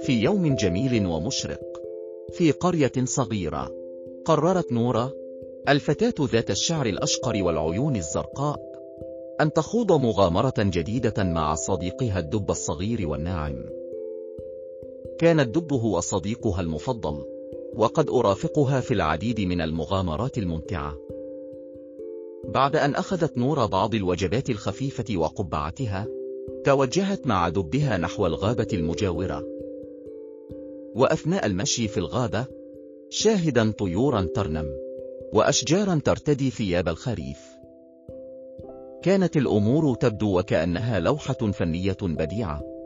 في يوم جميل ومشرق في قرية صغيرة قررت نورة الفتاة ذات الشعر الأشقر والعيون الزرقاء أن تخوض مغامرة جديدة مع صديقها الدب الصغير والناعم. كان الدب هو صديقها المفضل وقد أرافقها في العديد من المغامرات الممتعة. بعد أن أخذت نور بعض الوجبات الخفيفة وقبعتها توجهت مع دبها نحو الغابة المجاورة. وأثناء المشي في الغابة شاهدا طيورا ترنم وأشجارا ترتدي ثياب الخريف. كانت الأمور تبدو وكأنها لوحة فنية بديعة.